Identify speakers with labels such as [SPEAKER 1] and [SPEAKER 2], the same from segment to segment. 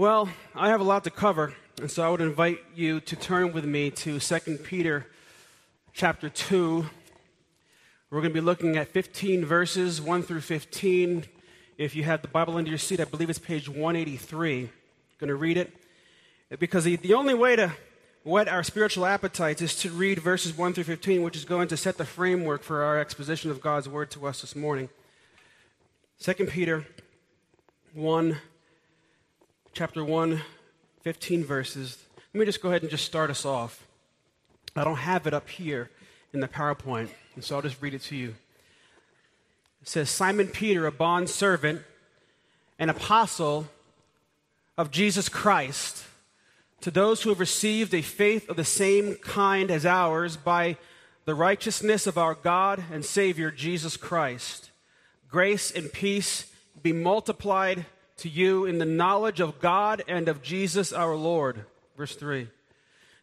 [SPEAKER 1] Well, I have a lot to cover, and so I would invite you to turn with me to 2 Peter chapter 2. We're going to be looking at 15 verses, 1 through 15. If you have the Bible under your seat, I believe it's page 183. I'm going to read it because the only way to whet our spiritual appetites is to read verses 1 through 15, which is going to set the framework for our exposition of God's word to us this morning. 2 Peter 1 chapter 1, 15 verses. Let me just go ahead and just start us off. I don't have it up here in the PowerPoint, and so I'll just read it to you. It says Simon Peter, a bond servant, an apostle of Jesus Christ, to those who have received a faith of the same kind as ours by the righteousness of our God and Savior Jesus Christ. Grace and peace be multiplied to you in the knowledge of God and of Jesus our Lord. Verse 3.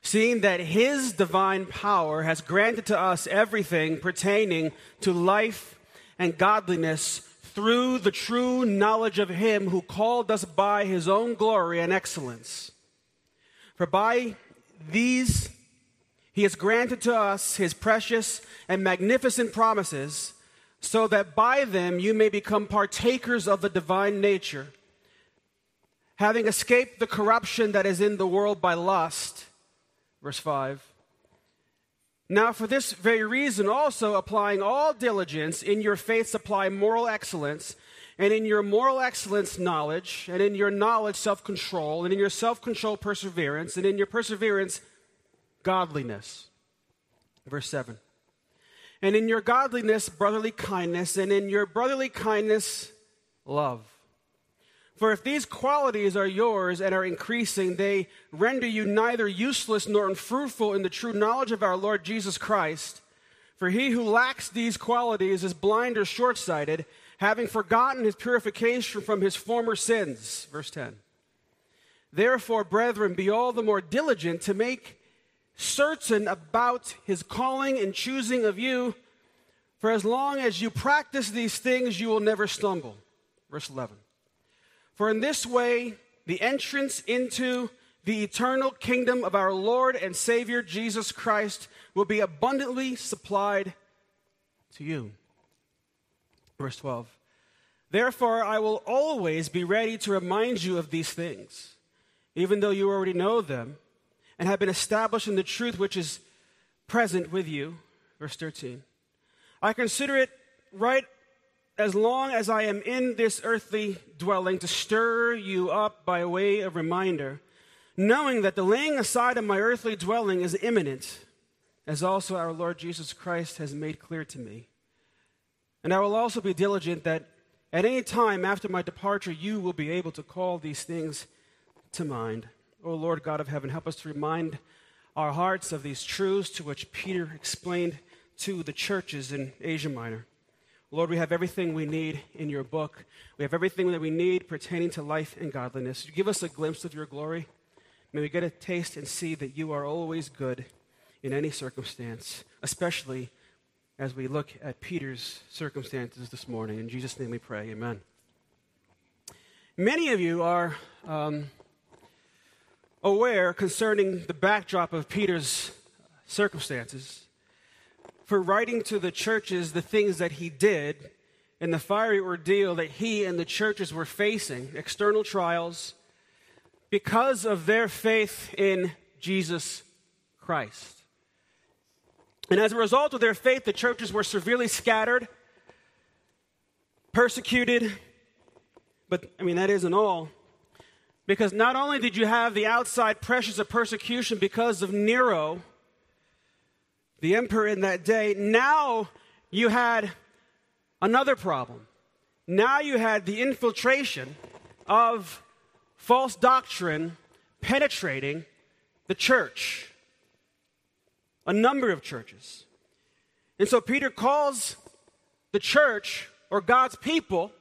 [SPEAKER 1] Seeing that his divine power has granted to us everything pertaining to life and godliness through the true knowledge of him who called us by his own glory and excellence. For by these he has granted to us his precious and magnificent promises, so that by them you may become partakers of the divine nature having escaped the corruption that is in the world by lust. Verse 5. Now, for this very reason, also applying all diligence, in your faith supply moral excellence, and in your moral excellence, knowledge, and in your knowledge, self control, and in your self control, perseverance, and in your perseverance, godliness. Verse 7. And in your godliness, brotherly kindness, and in your brotherly kindness, love. For if these qualities are yours and are increasing, they render you neither useless nor unfruitful in the true knowledge of our Lord Jesus Christ. For he who lacks these qualities is blind or short sighted, having forgotten his purification from his former sins. Verse 10. Therefore, brethren, be all the more diligent to make certain about his calling and choosing of you, for as long as you practice these things, you will never stumble. Verse 11. For in this way, the entrance into the eternal kingdom of our Lord and Savior Jesus Christ will be abundantly supplied to you. Verse 12. Therefore, I will always be ready to remind you of these things, even though you already know them and have been established in the truth which is present with you. Verse 13. I consider it right as long as I am in this earthly dwelling, to stir you up by way of reminder, knowing that the laying aside of my earthly dwelling is imminent, as also our Lord Jesus Christ has made clear to me. And I will also be diligent that at any time after my departure, you will be able to call these things to mind. O Lord God of heaven, help us to remind our hearts of these truths to which Peter explained to the churches in Asia Minor. Lord, we have everything we need in your book. We have everything that we need pertaining to life and godliness. Give us a glimpse of your glory. May we get a taste and see that you are always good in any circumstance, especially as we look at Peter's circumstances this morning. In Jesus' name we pray. Amen. Many of you are um, aware concerning the backdrop of Peter's circumstances for writing to the churches the things that he did and the fiery ordeal that he and the churches were facing, external trials, because of their faith in Jesus Christ. And as a result of their faith, the churches were severely scattered, persecuted, but I mean, that isn't all. Because not only did you have the outside pressures of persecution because of Nero, the emperor in that day, now you had another problem. Now you had the infiltration of false doctrine penetrating the church, a number of churches. And so Peter calls the church or God's people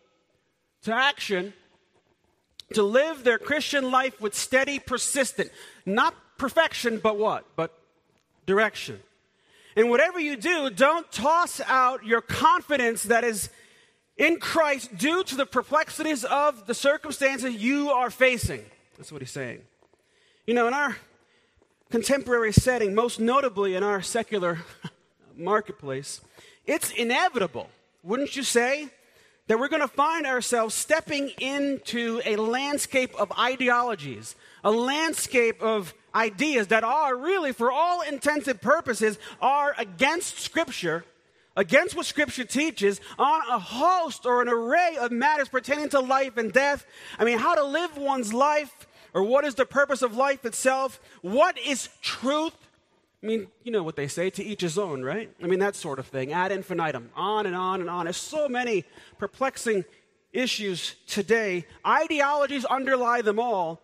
[SPEAKER 1] to action to live their Christian life with steady, persistent, not perfection, but what? But direction. And whatever you do, don't toss out your confidence that is in Christ due to the perplexities of the circumstances you are facing. That's what he's saying. You know, in our contemporary setting, most notably in our secular marketplace, it's inevitable, wouldn't you say, that we're going to find ourselves stepping into a landscape of ideologies, a landscape of ideas that are really, for all intents and purposes, are against Scripture, against what Scripture teaches, on a host or an array of matters pertaining to life and death. I mean, how to live one's life, or what is the purpose of life itself? What is truth? I mean, you know what they say, to each his own, right? I mean, that sort of thing, ad infinitum, on and on and on. There's so many perplexing issues today. Ideologies underlie them all,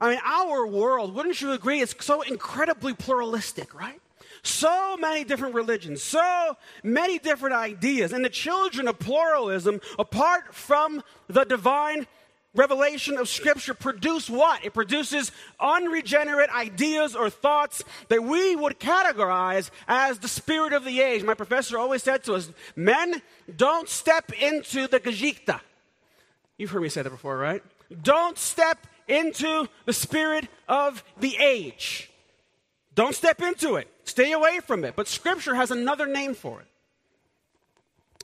[SPEAKER 1] I mean, our world, wouldn't you agree, is so incredibly pluralistic, right? So many different religions, so many different ideas. And the children of pluralism, apart from the divine revelation of Scripture, produce what? It produces unregenerate ideas or thoughts that we would categorize as the spirit of the age. My professor always said to us men, don't step into the gajikta. You've heard me say that before, right? Don't step into the spirit of the age. Don't step into it, stay away from it. But Scripture has another name for it.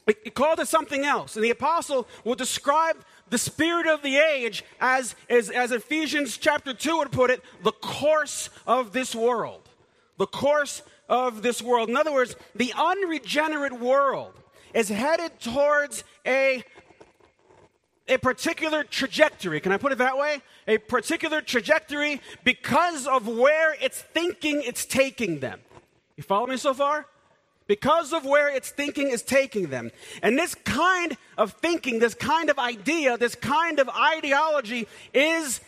[SPEAKER 1] It, it called it something else. And the apostle will describe the spirit of the age as, as, as Ephesians chapter 2 would put it, the course of this world. The course of this world. In other words, the unregenerate world is headed towards a a particular trajectory. Can I put it that way? A particular trajectory because of where it's thinking it's taking them. You follow me so far? Because of where its thinking is taking them. And this kind of thinking, this kind of idea, this kind of ideology is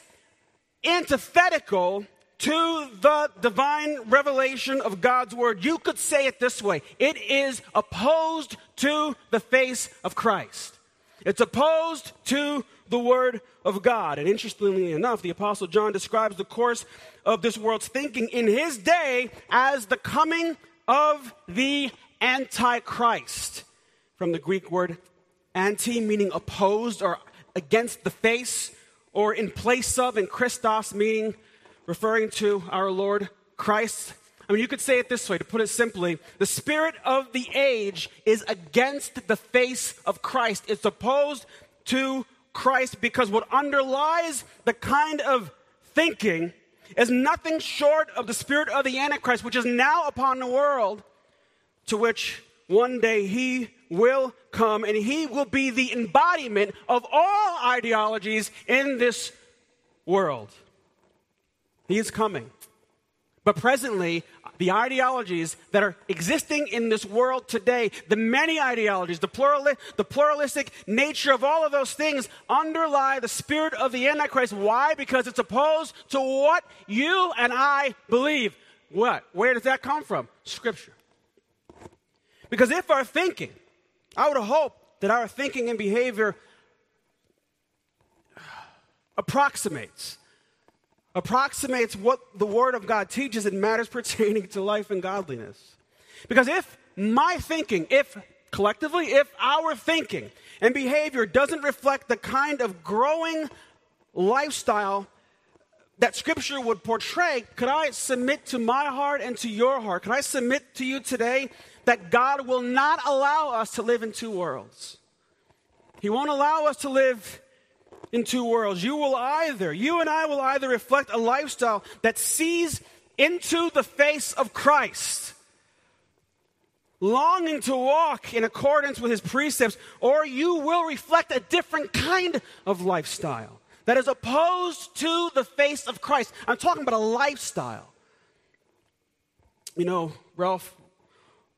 [SPEAKER 1] antithetical to the divine revelation of God's word. You could say it this way it is opposed to the face of Christ. It's opposed to the Word of God. And interestingly enough, the Apostle John describes the course of this world's thinking in his day as the coming of the Antichrist. From the Greek word anti, meaning opposed or against the face, or in place of, and Christos, meaning referring to our Lord Christ, I mean, you could say it this way to put it simply the spirit of the age is against the face of Christ, it's opposed to Christ because what underlies the kind of thinking is nothing short of the spirit of the Antichrist, which is now upon the world, to which one day he will come and he will be the embodiment of all ideologies in this world. He is coming. But presently, the ideologies that are existing in this world today, the many ideologies, the, plurali- the pluralistic nature of all of those things underlie the spirit of the Antichrist. Why? Because it's opposed to what you and I believe. What? Where does that come from? Scripture. Because if our thinking, I would hope that our thinking and behavior approximates approximates what the Word of God teaches in matters pertaining to life and godliness. Because if my thinking, if collectively, if our thinking and behavior doesn't reflect the kind of growing lifestyle that Scripture would portray, could I submit to my heart and to your heart? Could I submit to you today that God will not allow us to live in two worlds? He won't allow us to live in two worlds. You will either, you and I will either reflect a lifestyle that sees into the face of Christ, longing to walk in accordance with his precepts, or you will reflect a different kind of lifestyle that is opposed to the face of Christ. I'm talking about a lifestyle. You know, Ralph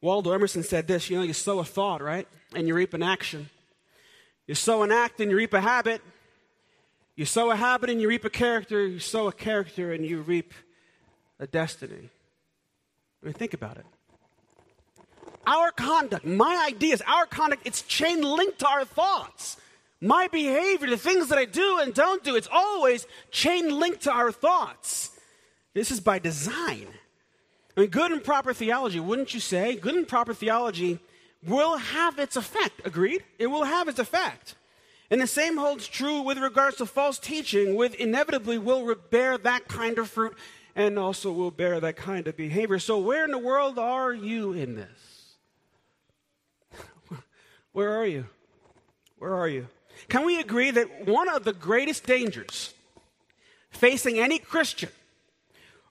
[SPEAKER 1] Waldo Emerson said this you know, you sow a thought, right? And you reap an action. You sow an act and you reap a habit, you sow a habit and you reap a character. You sow a character and you reap a destiny. I mean, think about it. Our conduct, my ideas, our conduct, it's chain linked to our thoughts. My behavior, the things that I do and don't do, it's always chain linked to our thoughts. This is by design. I mean, good and proper theology, wouldn't you say? Good and proper theology will have its effect. Agreed? It will have its effect. And the same holds true with regards to false teaching, with inevitably will bear that kind of fruit and also will bear that kind of behavior. So, where in the world are you in this? Where are you? Where are you? Can we agree that one of the greatest dangers facing any Christian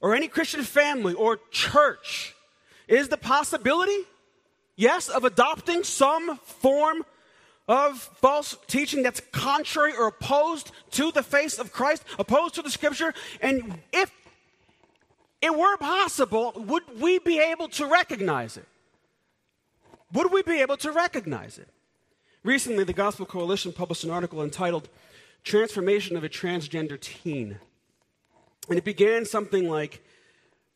[SPEAKER 1] or any Christian family or church is the possibility, yes, of adopting some form of false teaching that's contrary or opposed to the face of Christ, opposed to the scripture. And if it were possible, would we be able to recognize it? Would we be able to recognize it? Recently, the Gospel Coalition published an article entitled Transformation of a Transgender Teen. And it began something like,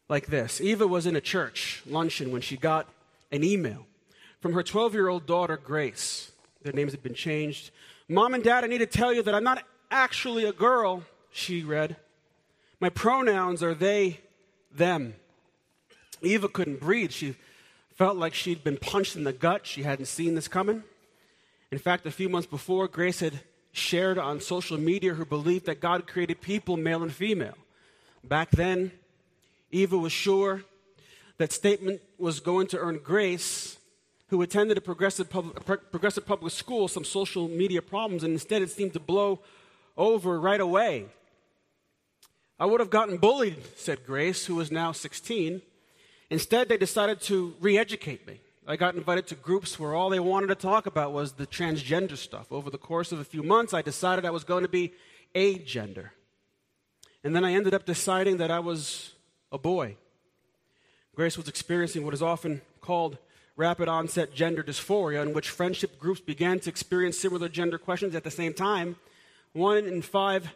[SPEAKER 1] like this Eva was in a church luncheon when she got an email from her 12 year old daughter, Grace. Their names had been changed. Mom and dad, I need to tell you that I'm not actually a girl, she read. My pronouns are they, them. Eva couldn't breathe. She felt like she'd been punched in the gut. She hadn't seen this coming. In fact, a few months before, Grace had shared on social media her belief that God created people, male and female. Back then, Eva was sure that statement was going to earn grace who attended a progressive, public, progressive public school some social media problems, and instead it seemed to blow over right away. I would have gotten bullied, said Grace, who is now 16. Instead, they decided to re educate me. I got invited to groups where all they wanted to talk about was the transgender stuff. Over the course of a few months, I decided I was going to be a gender. And then I ended up deciding that I was a boy. Grace was experiencing what is often called rapid onset gender dysphoria, in which friendship groups began to experience similar gender questions at the same time. One in five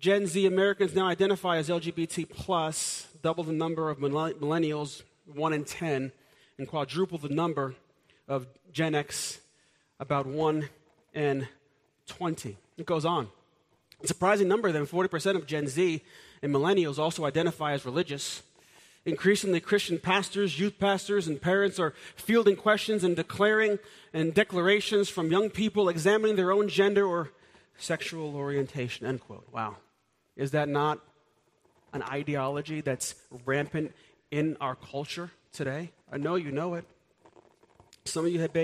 [SPEAKER 1] Gen Z Americans now identify as LGBT, plus, double the number of millennials, one in 10, and quadruple the number of Gen X, about one in 20. It goes on. A surprising number, then 40% of Gen Z and millennials also identify as religious. Increasingly, Christian pastors, youth pastors, and parents are fielding questions and declaring and declarations from young people examining their own gender or sexual orientation. End quote. Wow. Is that not an ideology that's rampant in our culture today? I know you know it. Some of you have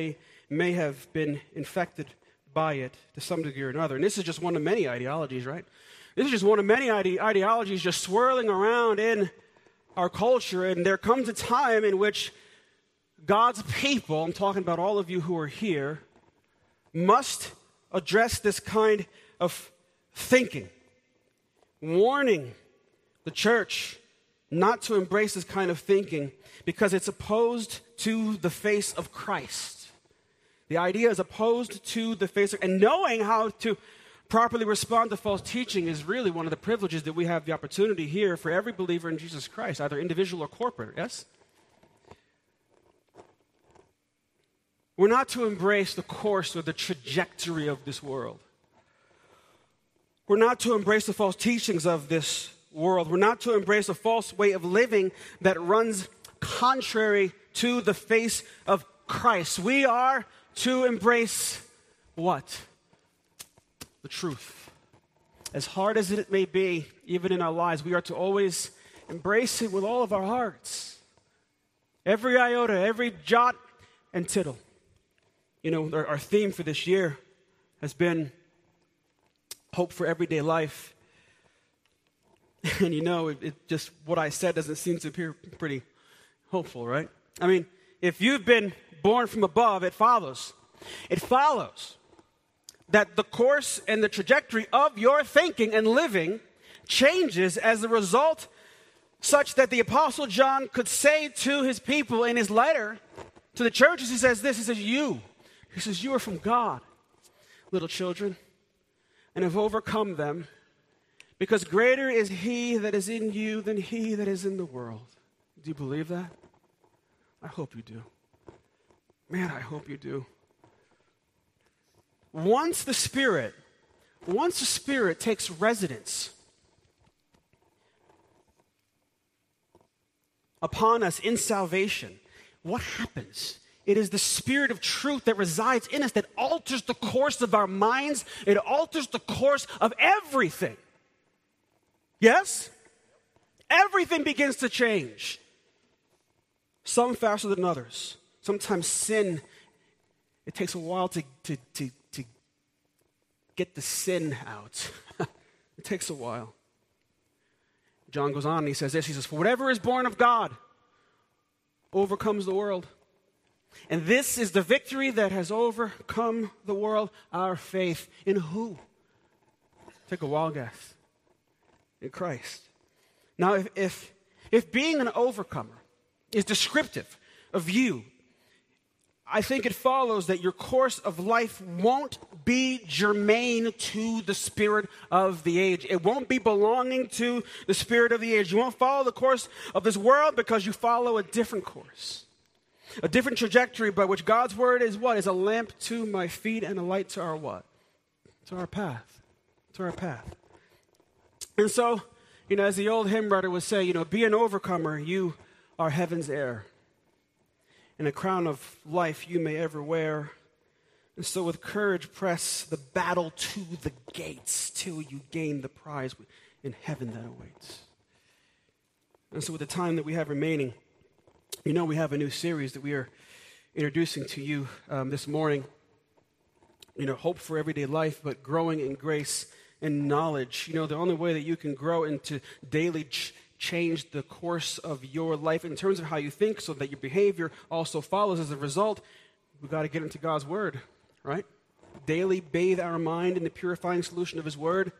[SPEAKER 1] may have been infected by it to some degree or another. And this is just one of many ideologies, right? This is just one of many ide- ideologies just swirling around in our culture, and there comes a time in which God's people, I'm talking about all of you who are here, must address this kind of thinking, warning the church not to embrace this kind of thinking because it's opposed to the face of Christ. The idea is opposed to the face of, and knowing how to Properly respond to false teaching is really one of the privileges that we have the opportunity here for every believer in Jesus Christ, either individual or corporate, yes? We're not to embrace the course or the trajectory of this world. We're not to embrace the false teachings of this world. We're not to embrace a false way of living that runs contrary to the face of Christ. We are to embrace what? the truth. As hard as it may be, even in our lives, we are to always embrace it with all of our hearts. Every iota, every jot and tittle. You know, our, our theme for this year has been hope for everyday life. And you know, it, it just what I said doesn't seem to appear pretty hopeful, right? I mean, if you've been born from above, it follows. It follows that the course and the trajectory of your thinking and living changes as a result, such that the Apostle John could say to his people in his letter to the churches, he says this, he says, You, he says, You are from God, little children, and have overcome them, because greater is he that is in you than he that is in the world. Do you believe that? I hope you do. Man, I hope you do once the Spirit, once the Spirit takes residence upon us in salvation, what happens? It is the spirit of truth that resides in us that alters the course of our minds. It alters the course of everything. Yes? Everything begins to change. Some faster than others. Sometimes sin, it takes a while to, to, to get the sin out. it takes a while. John goes on and he says this He says, For whatever is born of God overcomes the world. And this is the victory that has overcome the world, our faith. In who? Take a wild guess. In Christ. Now, if, if, if being an overcomer is descriptive of you I think it follows that your course of life won't be germane to the spirit of the age. It won't be belonging to the spirit of the age. You won't follow the course of this world because you follow a different course, a different trajectory by which God's word is what? Is a lamp to my feet and a light to our what? To our path. To our path. And so, you know, as the old hymn writer would say, you know, be an overcomer, you are heaven's heir and a crown of life you may ever wear. And so, with courage, press the battle to the gates till you gain the prize in heaven that awaits. And so, with the time that we have remaining, you know we have a new series that we are introducing to you um, this morning. You know, hope for everyday life, but growing in grace and knowledge. You know, the only way that you can grow into daily ch- change the course of your life in terms of how you think so that your behavior also follows as a result. We've got to get into God's Word, right? Daily bathe our mind in the purifying solution of His Word.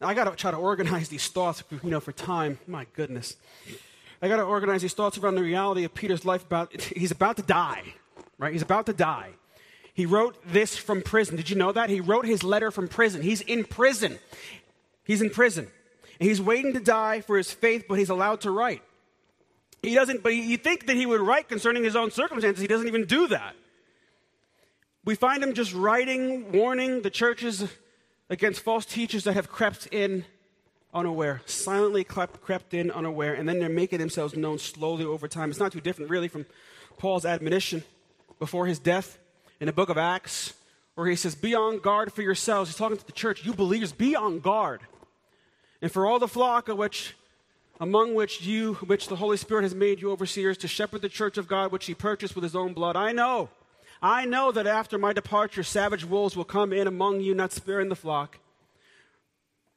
[SPEAKER 1] Now, I got to try to organize these thoughts, you know, for time. My goodness. I got to organize these thoughts around the reality of Peter's life about he's about to die, right? He's about to die. He wrote this from prison. Did you know that? He wrote his letter from prison. He's in prison. He's in prison he's waiting to die for his faith, but he's allowed to write. He doesn't, but you think that he would write concerning his own circumstances. He doesn't even do that. We find him just writing, warning the churches against false teachers that have crept in unaware, silently crept in unaware, and then they're making themselves known slowly over time. It's not too different, really, from Paul's admonition before his death in the book of Acts, where he says, Be on guard for yourselves. He's talking to the church. You believers, be on guard and for all the flock of which among which you which the Holy Spirit has made you overseers to shepherd the church of God which he purchased with his own blood. I know. I know that after my departure savage wolves will come in among you not sparing the flock.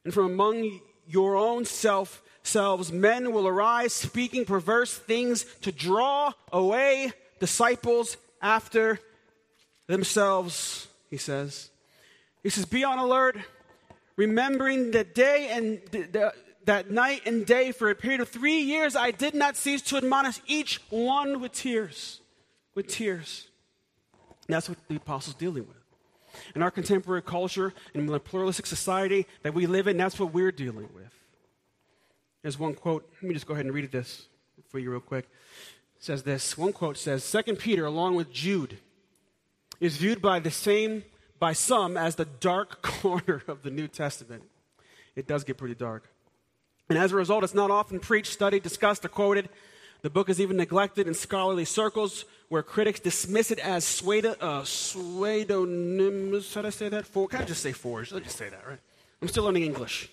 [SPEAKER 1] And from among your own self selves men will arise speaking perverse things to draw away disciples after themselves, he says. He says, Be on alert remembering the day and the, the, that night and day for a period of three years, I did not cease to admonish each one with tears. With tears. that's what the apostles dealing with. In our contemporary culture in the pluralistic society that we live in, that's what we're dealing with. There's one quote. Let me just go ahead and read this for you real quick. It says this. One quote says, Second Peter, along with Jude, is viewed by the same by some as the dark corner of the New Testament. It does get pretty dark. And as a result, it's not often preached, studied, discussed, or quoted. The book is even neglected in scholarly circles where critics dismiss it as pseudo, uh, pseudonymous. How do I say that? For, can I just say forged? let me just say that, right? I'm still learning English.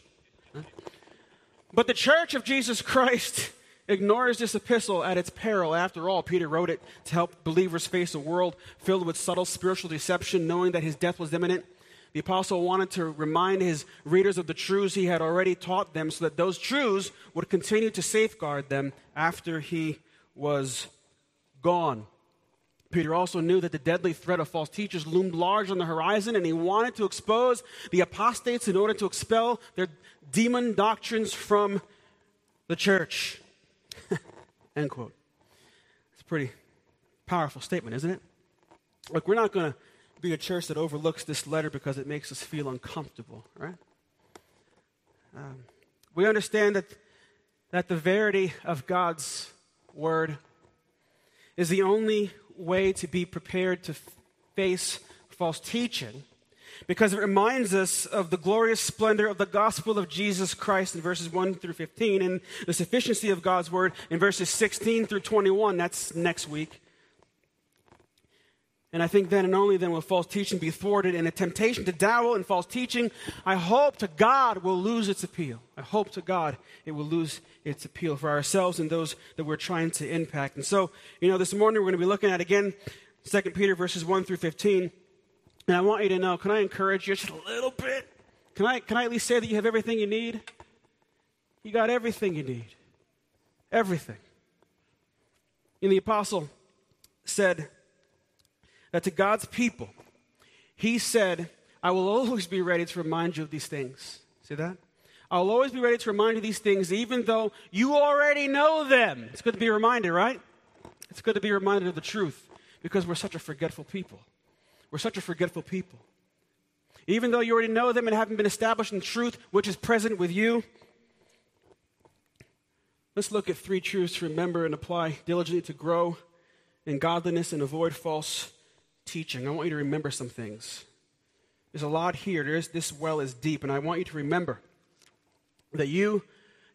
[SPEAKER 1] But the Church of Jesus Christ ignores this epistle at its peril. After all, Peter wrote it to help believers face a world filled with subtle spiritual deception, knowing that his death was imminent. The apostle wanted to remind his readers of the truths he had already taught them so that those truths would continue to safeguard them after he was gone. Peter also knew that the deadly threat of false teachers loomed large on the horizon, and he wanted to expose the apostates in order to expel their demon doctrines from the church. End quote. It's a pretty powerful statement, isn't it? Look, we're not going to be a church that overlooks this letter because it makes us feel uncomfortable, right? Um, we understand that, that the verity of God's word is the only way to be prepared to f- face false teaching because it reminds us of the glorious splendor of the gospel of Jesus Christ in verses 1 through 15 and the sufficiency of God's word in verses 16 through 21. That's next week. And I think then and only then will false teaching be thwarted and a temptation to dabble in false teaching, I hope to God, will lose its appeal. I hope to God it will lose its appeal for ourselves and those that we're trying to impact. And so, you know, this morning we're going to be looking at again 2 Peter verses 1 through 15. And I want you to know can I encourage you just a little bit? Can I, can I at least say that you have everything you need? You got everything you need. Everything. And the apostle said that to God's people, he said, I will always be ready to remind you of these things. See that? I'll always be ready to remind you these things, even though you already know them. It's good to be reminded, right? It's good to be reminded of the truth because we're such a forgetful people. We're such a forgetful people. Even though you already know them and haven't been established in truth, which is present with you, let's look at three truths to remember and apply diligently to grow in godliness and avoid false teaching. I want you to remember some things. There's a lot here. There's, this well is deep, and I want you to remember that you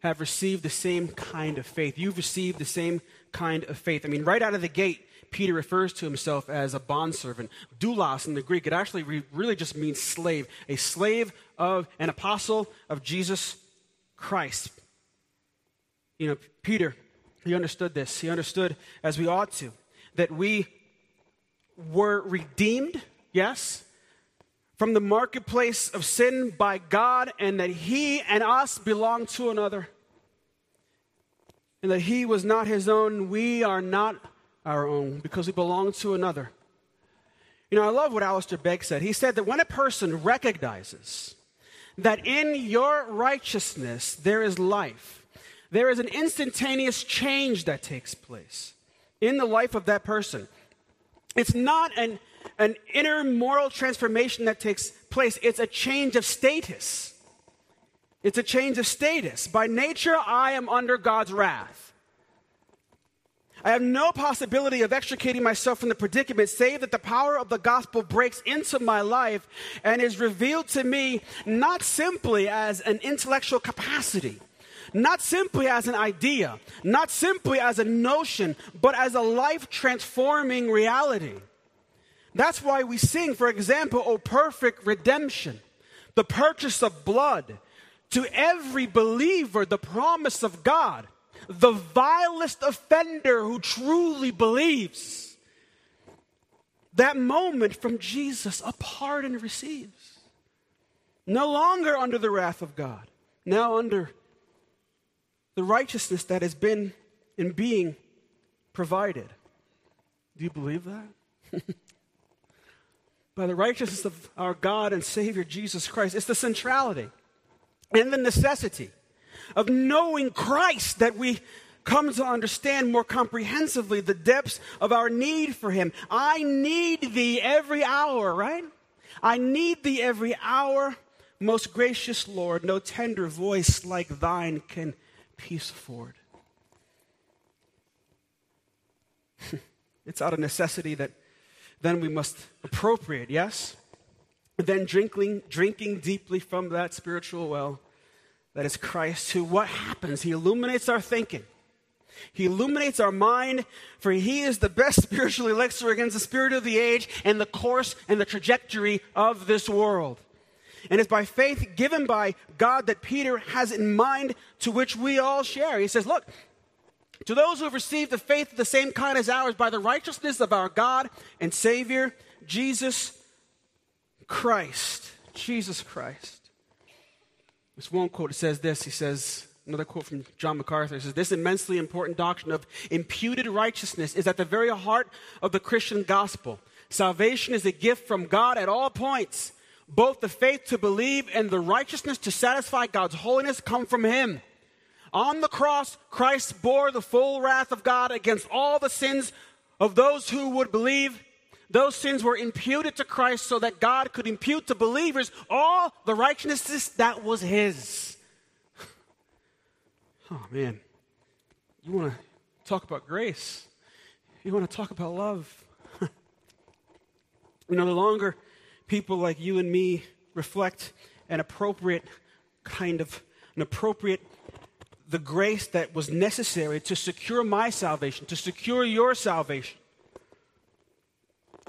[SPEAKER 1] have received the same kind of faith. You've received the same kind of faith. I mean, right out of the gate, Peter refers to himself as a bondservant. Doulos in the Greek, it actually re- really just means slave, a slave of an apostle of Jesus Christ. You know, Peter, he understood this. He understood, as we ought to, that we were redeemed, yes, from the marketplace of sin by God, and that he and us belong to another. And that he was not his own. We are not our own because we belong to another. You know, I love what Alistair Begg said. He said that when a person recognizes that in your righteousness there is life, there is an instantaneous change that takes place in the life of that person. It's not an, an inner moral transformation that takes place, it's a change of status. It's a change of status. By nature, I am under God's wrath. I have no possibility of extricating myself from the predicament, save that the power of the gospel breaks into my life and is revealed to me not simply as an intellectual capacity, not simply as an idea, not simply as a notion, but as a life transforming reality. That's why we sing, for example, O perfect redemption, the purchase of blood. To every believer, the promise of God the vilest offender who truly believes. That moment from Jesus, a pardon receives. No longer under the wrath of God, now under the righteousness that has been in being provided. Do you believe that? By the righteousness of our God and Savior Jesus Christ, it's the centrality and the necessity of knowing Christ that we come to understand more comprehensively the depths of our need for Him. I need Thee every hour, right? I need Thee every hour, most gracious Lord. No tender voice like Thine can peace afford. it's out of necessity that then we must appropriate, yes? then drinking, drinking deeply from that spiritual well that is Christ, who what happens? He illuminates our thinking. He illuminates our mind, for he is the best spiritual elixir against the spirit of the age and the course and the trajectory of this world. And it's by faith given by God that Peter has in mind to which we all share. He says, Look, to those who have received the faith of the same kind as ours by the righteousness of our God and Savior, Jesus Christ. Jesus Christ. This one quote says this. He says, another quote from John MacArthur says, This immensely important doctrine of imputed righteousness is at the very heart of the Christian gospel. Salvation is a gift from God at all points. Both the faith to believe and the righteousness to satisfy God's holiness come from Him. On the cross, Christ bore the full wrath of God against all the sins of those who would believe those sins were imputed to Christ so that God could impute to believers all the righteousness that was His. Oh, man. You want to talk about grace? You want to talk about love? you know, the longer people like you and me reflect an appropriate kind of, an appropriate the grace that was necessary to secure my salvation, to secure your salvation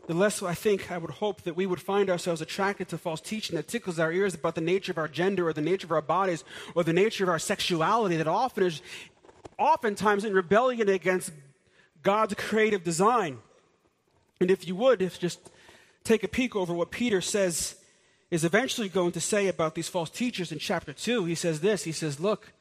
[SPEAKER 1] the less I think I would hope that we would find ourselves attracted to false teaching that tickles our ears about the nature of our gender or the nature of our bodies or the nature of our sexuality that often is oftentimes in rebellion against God's creative design. And if you would, if just take a peek over what Peter says is eventually going to say about these false teachers in chapter 2, he says this. He says, Look,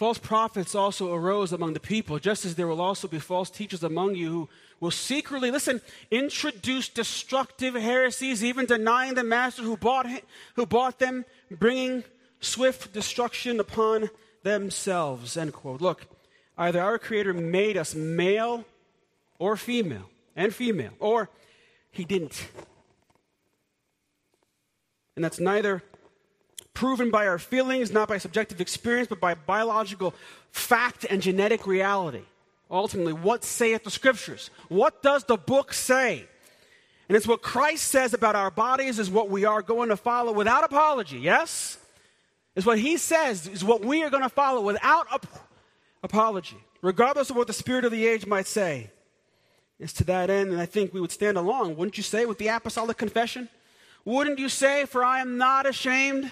[SPEAKER 1] False prophets also arose among the people, just as there will also be false teachers among you who will secretly, listen, introduce destructive heresies, even denying the master who bought, who bought them, bringing swift destruction upon themselves. End quote. Look, either our Creator made us male or female, and female, or He didn't. And that's neither proven by our feelings, not by subjective experience, but by biological fact and genetic reality. Ultimately, what saith the scriptures? What does the book say? And it's what Christ says about our bodies is what we are going to follow without apology, yes? Is what he says is what we are going to follow without ap- apology, regardless of what the spirit of the age might say. It's to that end, and I think we would stand along, wouldn't you say, with the apostolic confession? Wouldn't you say, for I am not ashamed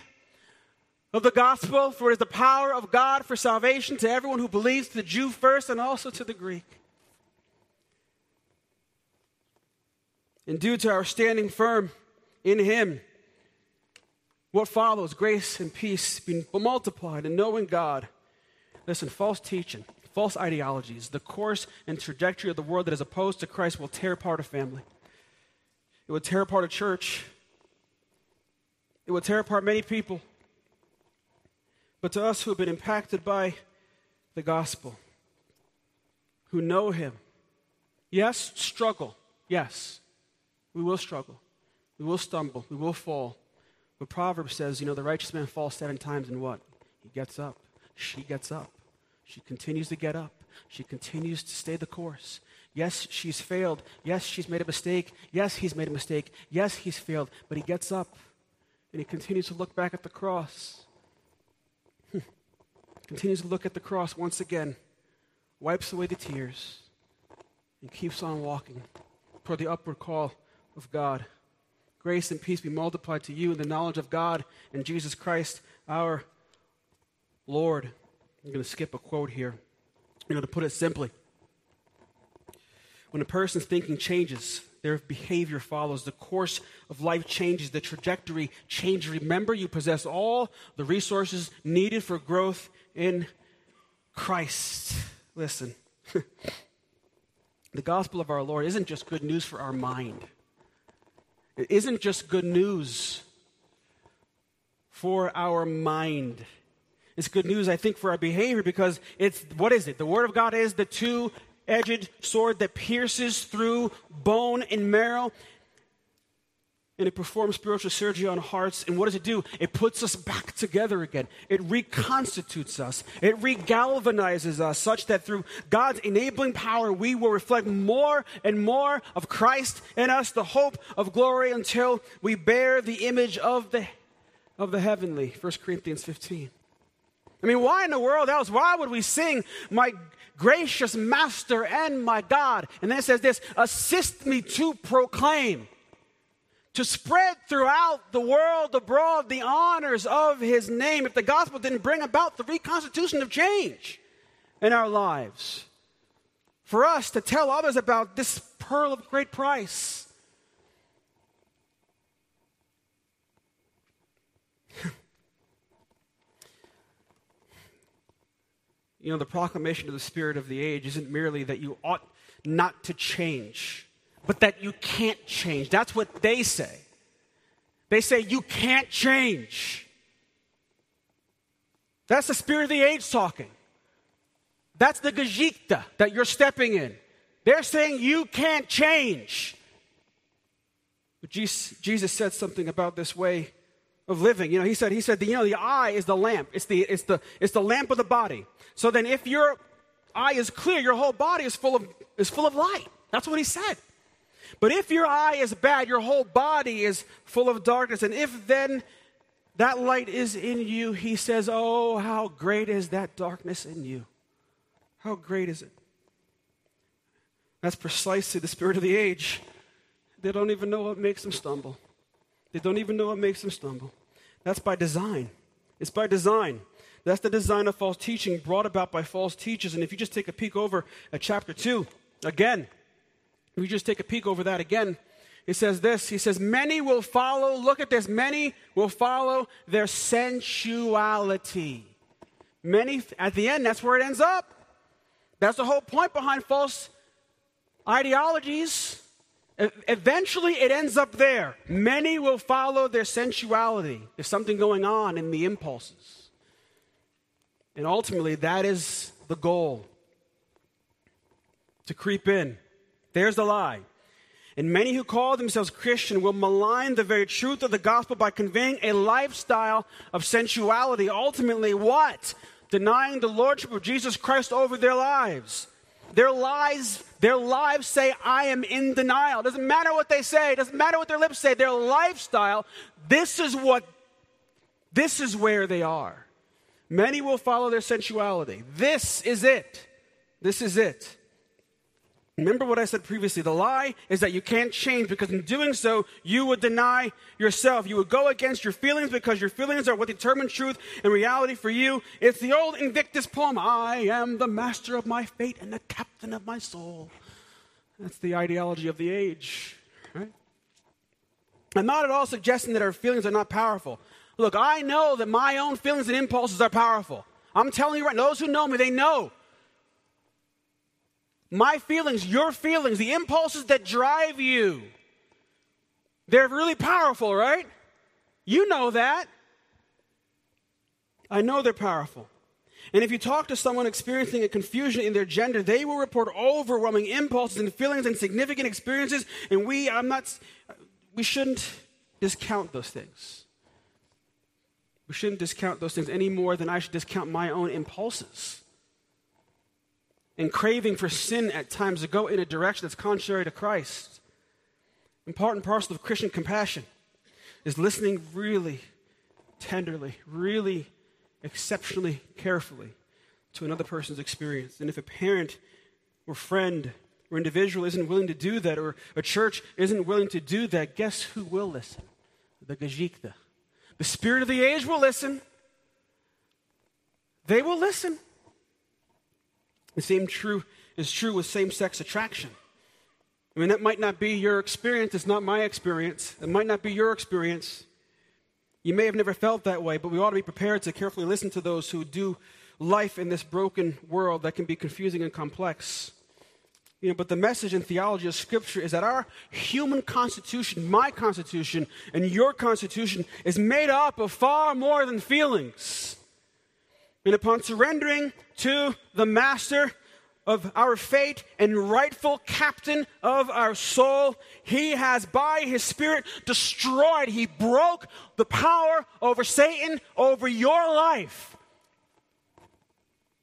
[SPEAKER 1] of the gospel, for it is the power of God for salvation to everyone who believes, to the Jew first and also to the Greek. And due to our standing firm in Him, what follows grace and peace being multiplied and knowing God. Listen, false teaching, false ideologies, the course and trajectory of the world that is opposed to Christ will tear apart a family. It will tear apart a church. It will tear apart many people but to us who have been impacted by the gospel, who know Him. Yes, struggle. Yes, we will struggle. We will stumble. We will fall. But Proverbs says, you know, the righteous man falls seven times and what? He gets up. She gets up. She continues to get up. She continues to stay the course. Yes, she's failed. Yes, she's made a mistake. Yes, he's made a mistake. Yes, he's failed. But he gets up and he continues to look back at the cross continues to look at the cross once again, wipes away the tears, and keeps on walking toward the upward call of God. Grace and peace be multiplied to you in the knowledge of God and Jesus Christ, our Lord. I'm going to skip a quote here. You know, to put it simply, when a person's thinking changes, their behavior follows. The course of life changes, the trajectory changes. Remember, you possess all the resources needed for growth in Christ. Listen, the gospel of our Lord isn't just good news for our mind, it isn't just good news for our mind. It's good news, I think, for our behavior because it's what is it? The Word of God is the two edged sword that pierces through bone and marrow. And it performs spiritual surgery on hearts. And what does it do? It puts us back together again. It reconstitutes us. It regalvanizes us such that through God's enabling power, we will reflect more and more of Christ in us, the hope of glory, until we bear the image of the, of the heavenly. 1 Corinthians 15. I mean, why in the world else? Why would we sing, My gracious master and my God. And then it says this assist me to proclaim, to spread throughout the world abroad the honors of his name. If the gospel didn't bring about the reconstitution of change in our lives, for us to tell others about this pearl of great price you know, the proclamation of the spirit of the age isn't merely that you ought not to change, but that you can't change. That's what they say. They say you can't change. That's the spirit of the age talking. That's the gajikta that you're stepping in. They're saying you can't change. But Jesus said something about this way of living. You know, he said, he said, the, you know, the eye is the lamp. It's the, it's the, it's the lamp of the body. So then if your eye is clear, your whole body is full of, is full of light. That's what he said. But if your eye is bad, your whole body is full of darkness. And if then that light is in you, he says, Oh, how great is that darkness in you? How great is it? That's precisely the spirit of the age. They don't even know what makes them stumble. They don't even know what makes them stumble. That's by design. It's by design. That's the design of false teaching brought about by false teachers. And if you just take a peek over at chapter 2, again, if you just take a peek over that again, he says this He says, Many will follow, look at this, many will follow their sensuality. Many, at the end, that's where it ends up. That's the whole point behind false ideologies. Eventually, it ends up there. Many will follow their sensuality. There's something going on in the impulses. And ultimately, that is the goal to creep in. There's the lie. And many who call themselves Christian will malign the very truth of the gospel by conveying a lifestyle of sensuality. Ultimately, what? Denying the lordship of Jesus Christ over their lives. Their lies their lives say, I am in denial. Doesn't matter what they say, doesn't matter what their lips say, their lifestyle, this is what, this is where they are. Many will follow their sensuality. This is it. This is it. Remember what I said previously. The lie is that you can't change because in doing so, you would deny yourself. You would go against your feelings because your feelings are what determine truth and reality for you. It's the old Invictus poem I am the master of my fate and the captain of my soul. That's the ideology of the age. Right? I'm not at all suggesting that our feelings are not powerful. Look, I know that my own feelings and impulses are powerful. I'm telling you right, those who know me, they know my feelings, your feelings, the impulses that drive you, they're really powerful, right? You know that. I know they're powerful. And if you talk to someone experiencing a confusion in their gender, they will report overwhelming impulses and feelings and significant experiences. And we, I'm not, we shouldn't discount those things. We shouldn't discount those things any more than I should discount my own impulses and craving for sin at times to go in a direction that's contrary to Christ. And part and parcel of Christian compassion is listening really tenderly, really exceptionally carefully to another person's experience. And if a parent or friend or individual isn't willing to do that, or a church isn't willing to do that, guess who will listen? The Zeitgeist. The spirit of the age will listen. They will listen. The same true is true with same sex attraction. I mean, that might not be your experience. It's not my experience. It might not be your experience. You may have never felt that way, but we ought to be prepared to carefully listen to those who do life in this broken world that can be confusing and complex. You know, but the message and theology of Scripture is that our human constitution, my constitution, and your constitution is made up of far more than feelings. And upon surrendering to the master of our fate and rightful captain of our soul, he has by his spirit destroyed, he broke the power over Satan, over your life.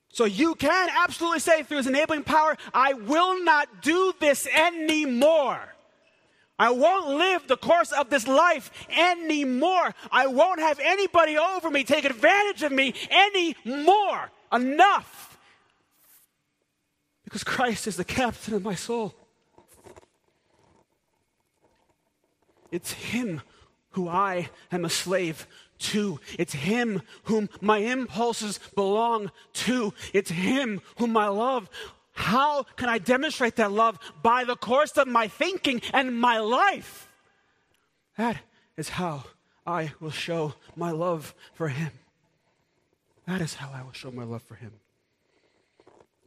[SPEAKER 1] So you can absolutely say through his enabling power, I will not do this anymore. I won't live the course of this life anymore. I won't have anybody over me take advantage of me anymore. Enough. Because Christ is the captain of my soul. It's Him who I am a slave to. It's Him whom my impulses belong to. It's Him whom I love how can I demonstrate that love? By the course of my thinking and my life. That is how I will show my love for him. That is how I will show my love for him.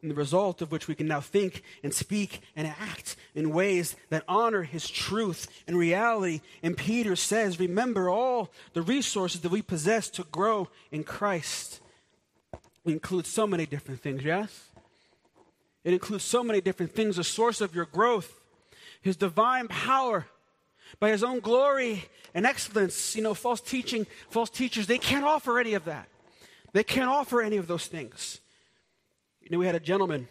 [SPEAKER 1] And the result of which we can now think and speak and act in ways that honor his truth and reality. And Peter says, Remember all the resources that we possess to grow in Christ. We include so many different things, yes? It includes so many different things the source of your growth, His divine power, by His own glory and excellence. You know, false teaching, false teachers, they can't offer any of that. They can't offer any of those things. You know, we had a gentleman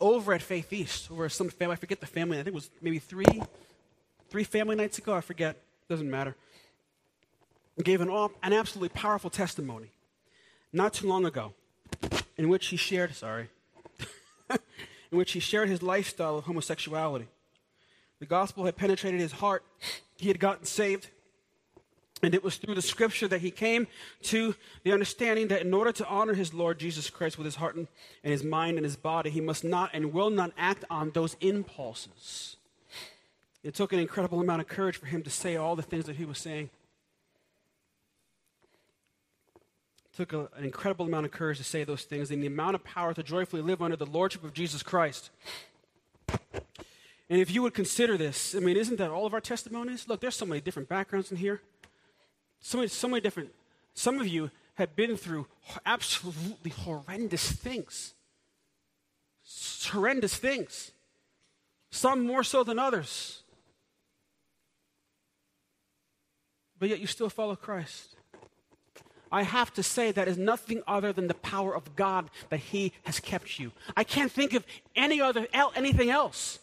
[SPEAKER 1] over at Faith East, over some family, I forget the family, I think it was maybe three, three family nights ago, I forget, doesn't matter. Gave an, an absolutely powerful testimony not too long ago in which he shared, sorry, in which he shared his lifestyle of homosexuality. The gospel had penetrated his heart, he had gotten saved. And it was through the scripture that he came to the understanding that in order to honor his Lord Jesus Christ with his heart and, his mind and his body, he must not and will not act on those impulses. It took an incredible amount of courage for him to say all the things that he was saying. took a, an incredible amount of courage to say those things and the amount of power to joyfully live under the lordship of Jesus Christ. And if you would consider this, I mean, isn't that all of our testimonies? Look, there's so many different backgrounds in here. So many, so many different. Some of you have been through absolutely horrendous things. Horrendous things. Some more so than others. But yet you still follow Christ. I have to say that is nothing other than the power of God that He has kept you. I can't think of any other anything else.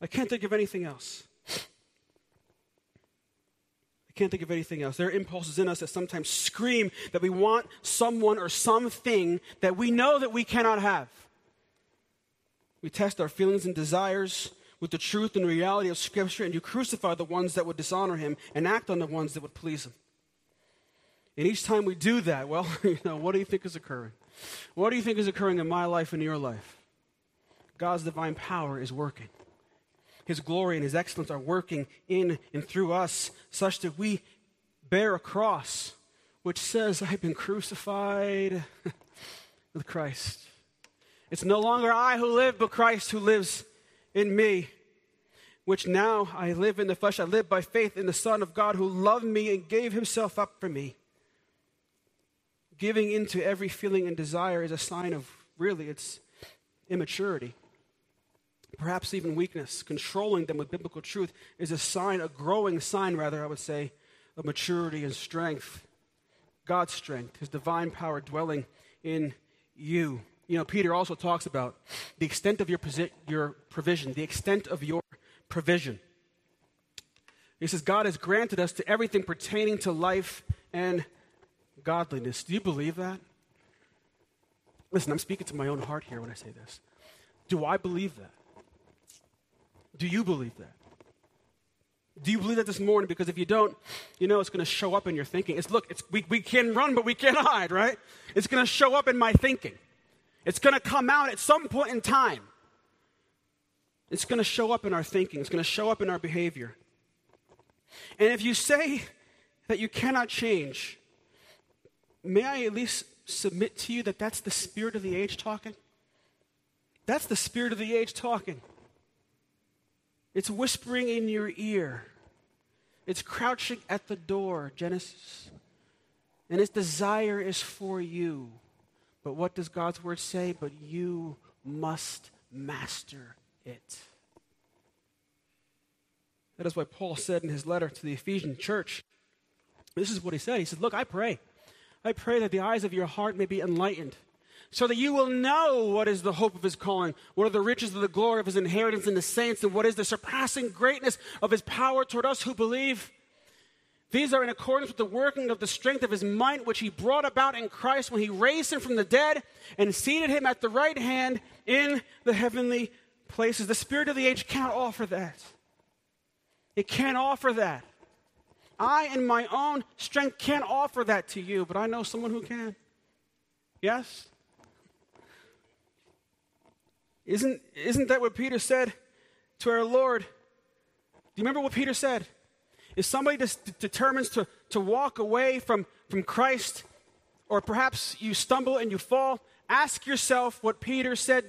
[SPEAKER 1] I can't think of anything else. I can't think of anything else. There are impulses in us that sometimes scream that we want someone or something that we know that we cannot have. We test our feelings and desires with the truth and reality of Scripture, and you crucify the ones that would dishonor Him and act on the ones that would please Him. And each time we do that, well, you know, what do you think is occurring? What do you think is occurring in my life and your life? God's divine power is working. His glory and His excellence are working in and through us, such that we bear a cross which says, I've been crucified with Christ. It's no longer I who live, but Christ who lives in me, which now I live in the flesh. I live by faith in the Son of God who loved me and gave Himself up for me giving into every feeling and desire is a sign of really it's immaturity perhaps even weakness controlling them with biblical truth is a sign a growing sign rather i would say of maturity and strength god's strength his divine power dwelling in you you know peter also talks about the extent of your, posi- your provision the extent of your provision he says god has granted us to everything pertaining to life and godliness. Do you believe that? Listen, I'm speaking to my own heart here when I say this. Do I believe that? Do you believe that? Do you believe that this morning? Because if you don't, you know it's going to show up in your thinking. It's look, it's, we, we can run, but we can't hide, right? It's going to show up in my thinking. It's going to come out at some point in time. It's going to show up in our thinking, it's going to show up in our behavior. And if you say that you cannot change, may I at least submit to you that that's the spirit of the age talking? That's the spirit of the age talking. It's whispering in your ear. It's crouching at the door, Genesis. And its desire is for you. But what does God's word say? But you must master it. That is why Paul said in his letter to the Ephesian church, this is what he said. He said, Look, I pray I pray that the eyes of your heart may be enlightened so that you will know what is the hope of his calling, what are the riches of the glory of his inheritance in the saints, and what is the surpassing greatness of his power toward us who believe. These are in accordance with the working of the strength of his might, which he brought about in Christ when he raised him from the dead and seated him at the right hand in the heavenly places. The spirit of the age can't offer that. It can't offer that. I, in my own strength, can't offer that to you, but I know someone who can. Yes? Isn't, isn't that what Peter said to our Lord? Do you remember what Peter said? If somebody determines to, to walk away from, from Christ, or perhaps you stumble and you fall, ask yourself what Peter said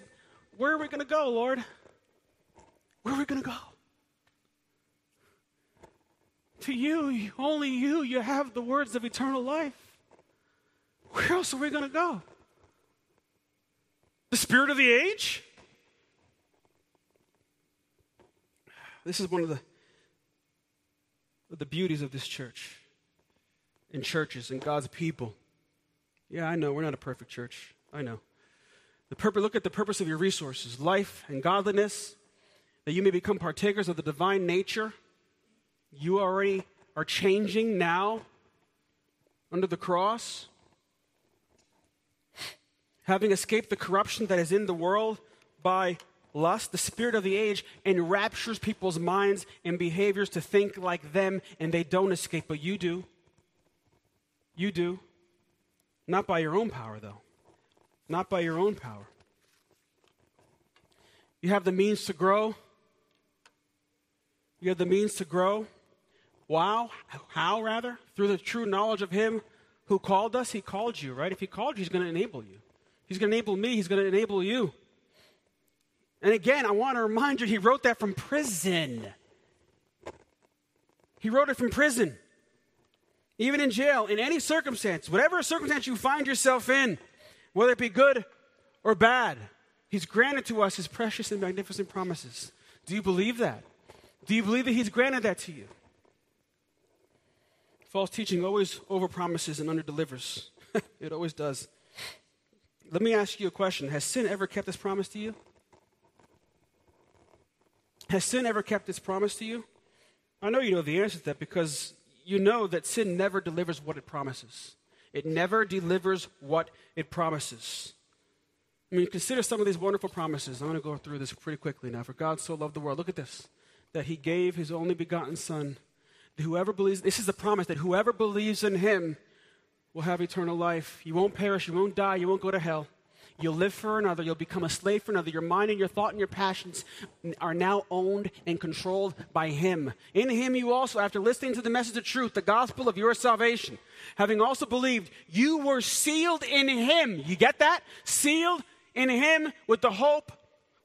[SPEAKER 1] Where are we going to go, Lord? Where are we going to go? to you, only you, you have the words of eternal life. Where else are we going to go? The spirit of the age? This is one of the, the beauties of this church and churches and God's people. Yeah, I know, we're not a perfect church. I know. The purpose, look at the purpose of your resources life and godliness, that you may become partakers of the divine nature you already are changing now under the cross? Having escaped the corruption that is in the world by lust, the spirit of the age, enraptures people's minds and behaviors to think like them, and they don't escape, but you do. You do. Not by your own power, though. Not by your own power. You have the means to grow. You have the means to grow. Wow, how rather? Through the true knowledge of Him who called us, He called you, right? If He called you, He's going to enable you. He's going to enable me, He's going to enable you. And again, I want to remind you, He wrote that from prison. He wrote it from prison. Even in jail, in any circumstance, whatever circumstance you find yourself in, whether it be good or bad, He's granted to us His precious and magnificent promises. Do you believe that? Do you believe that He's granted that to you? False teaching always overpromises and underdelivers. it always does. Let me ask you a question. Has sin ever kept its promise to you? Has sin ever kept its promise to you? I know you know the answer to that because you know that sin never delivers what it promises. It never delivers what it promises. I mean, consider some of these wonderful promises. I'm going to go through this pretty quickly now. For God so loved the world. Look at this that he gave his only begotten Son Whoever believes, this is the promise that whoever believes in him will have eternal life. You won't perish, you won't die, you won't go to hell. You'll live for another, you'll become a slave for another. Your mind and your thought and your passions are now owned and controlled by him. In him, you also, after listening to the message of truth, the gospel of your salvation, having also believed, you were sealed in him. You get that? Sealed in him with the hope,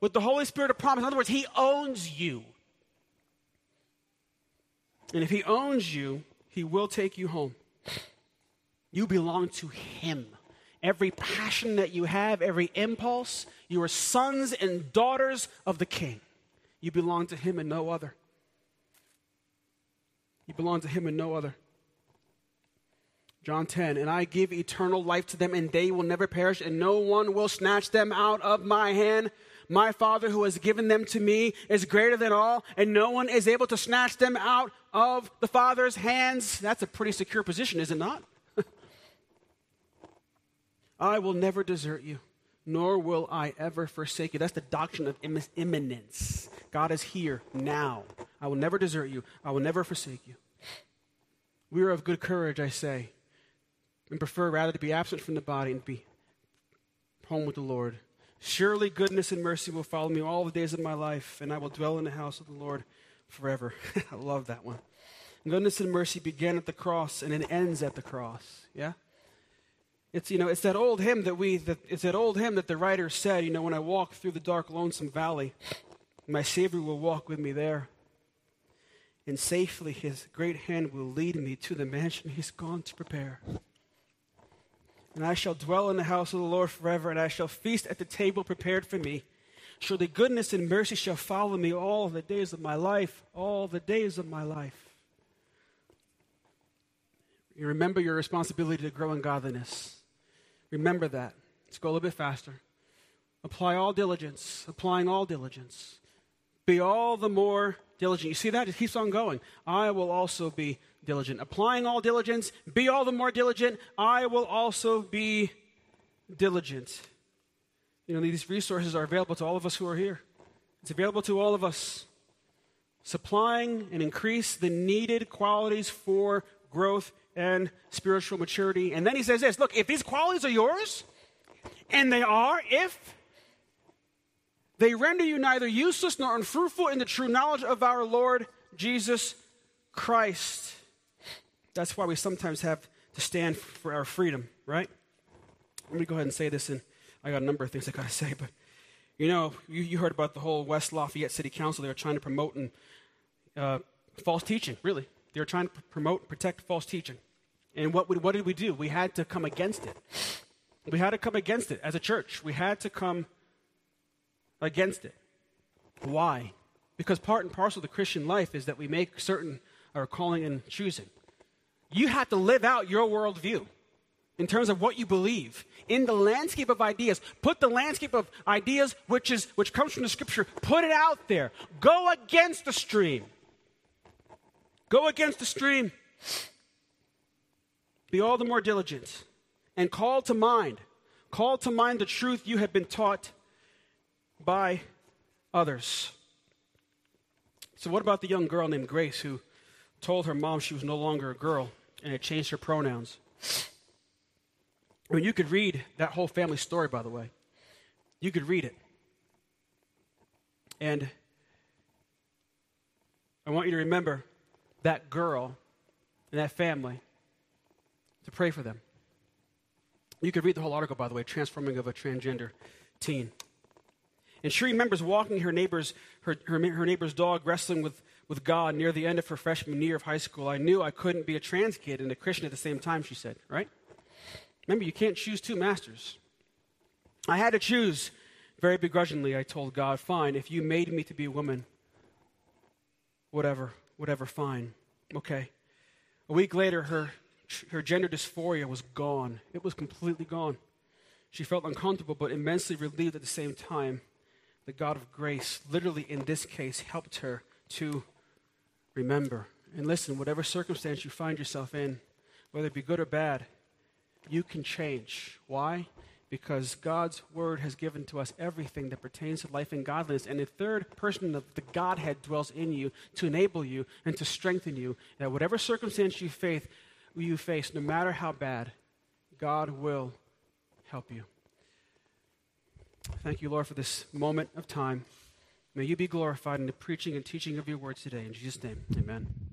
[SPEAKER 1] with the Holy Spirit of promise. In other words, he owns you. And if he owns you, he will take you home. You belong to him. Every passion that you have, every impulse, you are sons and daughters of the king. You belong to him and no other. You belong to him and no other. John 10, and I give eternal life to them, and they will never perish, and no one will snatch them out of my hand. My Father, who has given them to me, is greater than all, and no one is able to snatch them out of the Father's hands. That's a pretty secure position, is it not? I will never desert you, nor will I ever forsake you. That's the doctrine of immanence. God is here now. I will never desert you, I will never forsake you. We are of good courage, I say, and prefer rather to be absent from the body and be home with the Lord. Surely goodness and mercy will follow me all the days of my life, and I will dwell in the house of the Lord forever. I love that one. Goodness and mercy began at the cross and it ends at the cross. Yeah? It's you know, it's that old hymn that we that it's that old hymn that the writer said, you know, when I walk through the dark lonesome valley, my Savior will walk with me there. And safely his great hand will lead me to the mansion he's gone to prepare. And I shall dwell in the house of the Lord forever, and I shall feast at the table prepared for me. Surely goodness and mercy shall follow me all the days of my life, all the days of my life. You remember your responsibility to grow in godliness. Remember that. Let's go a little bit faster. Apply all diligence, applying all diligence. Be all the more diligent. You see that? It keeps on going. I will also be diligent. Applying all diligence, be all the more diligent. I will also be diligent. You know, these resources are available to all of us who are here. It's available to all of us, supplying and increase the needed qualities for growth and spiritual maturity. And then he says this look, if these qualities are yours, and they are, if they render you neither useless nor unfruitful in the true knowledge of our Lord Jesus Christ. That's why we sometimes have to stand for our freedom, right? Let me go ahead and say this in I got a number of things I got to say, but you know, you, you, heard about the whole West Lafayette City Council. They were trying to promote and uh, false teaching, really. They were trying to pr- promote and protect false teaching. And what, what did we do? We had to come against it. We had to come against it as a church. We had to come against it. Why? Because part and parcel of the Christian life is that we make certain our calling and choosing. You have to live out your worldview in terms of what you believe in the landscape of ideas put the landscape of ideas which is which comes from the scripture put it out there go against the stream go against the stream be all the more diligent and call to mind call to mind the truth you have been taught by others so what about the young girl named grace who told her mom she was no longer a girl and had changed her pronouns you could read that whole family story, by the way. You could read it. And I want you to remember that girl and that family to pray for them. You could read the whole article, by the way, Transforming of a Transgender Teen. And she remembers walking her neighbor's, her, her, her, neighbor's dog wrestling with, with God near the end of her freshman year of high school. I knew I couldn't be a trans kid and a Christian at the same time, she said, right? Remember, you can't choose two masters. I had to choose. Very begrudgingly, I told God, Fine, if you made me to be a woman, whatever, whatever, fine. Okay. A week later, her, her gender dysphoria was gone. It was completely gone. She felt uncomfortable, but immensely relieved at the same time. The God of grace, literally in this case, helped her to remember. And listen, whatever circumstance you find yourself in, whether it be good or bad, you can change. Why? Because God's word has given to us everything that pertains to life and godliness, and the third person of the Godhead dwells in you to enable you and to strengthen you. That whatever circumstance you face, you face, no matter how bad, God will help you. Thank you, Lord, for this moment of time. May you be glorified in the preaching and teaching of your words today. In Jesus' name, amen.